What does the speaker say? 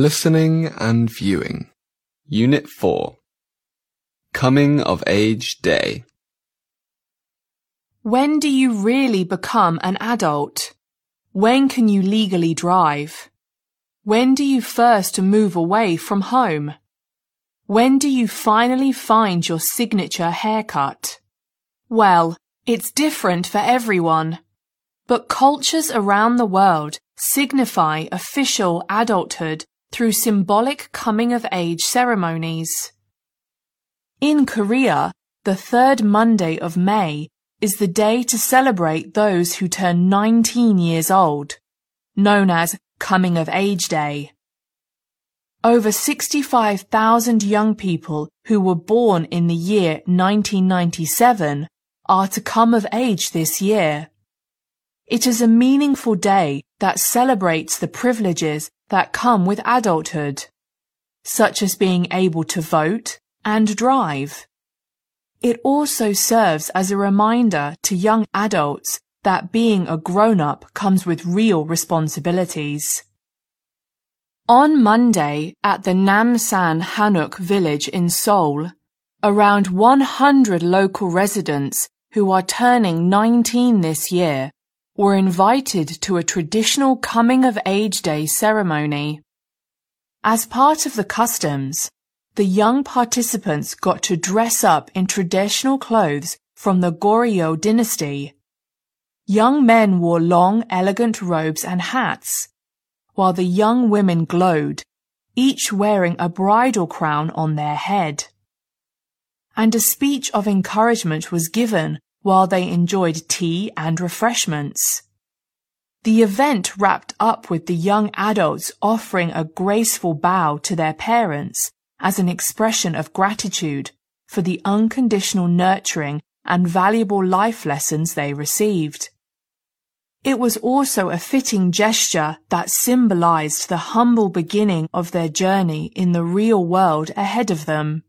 Listening and Viewing. Unit 4. Coming of Age Day. When do you really become an adult? When can you legally drive? When do you first move away from home? When do you finally find your signature haircut? Well, it's different for everyone. But cultures around the world signify official adulthood through symbolic coming of age ceremonies. In Korea, the third Monday of May is the day to celebrate those who turn 19 years old, known as Coming of Age Day. Over 65,000 young people who were born in the year 1997 are to come of age this year. It is a meaningful day that celebrates the privileges that come with adulthood, such as being able to vote and drive. It also serves as a reminder to young adults that being a grown-up comes with real responsibilities. On Monday at the Namsan Hanok village in Seoul, around 100 local residents who are turning 19 this year were invited to a traditional coming of age day ceremony. As part of the customs, the young participants got to dress up in traditional clothes from the Goryeo dynasty. Young men wore long, elegant robes and hats, while the young women glowed, each wearing a bridal crown on their head. And a speech of encouragement was given while they enjoyed tea and refreshments. The event wrapped up with the young adults offering a graceful bow to their parents as an expression of gratitude for the unconditional nurturing and valuable life lessons they received. It was also a fitting gesture that symbolized the humble beginning of their journey in the real world ahead of them.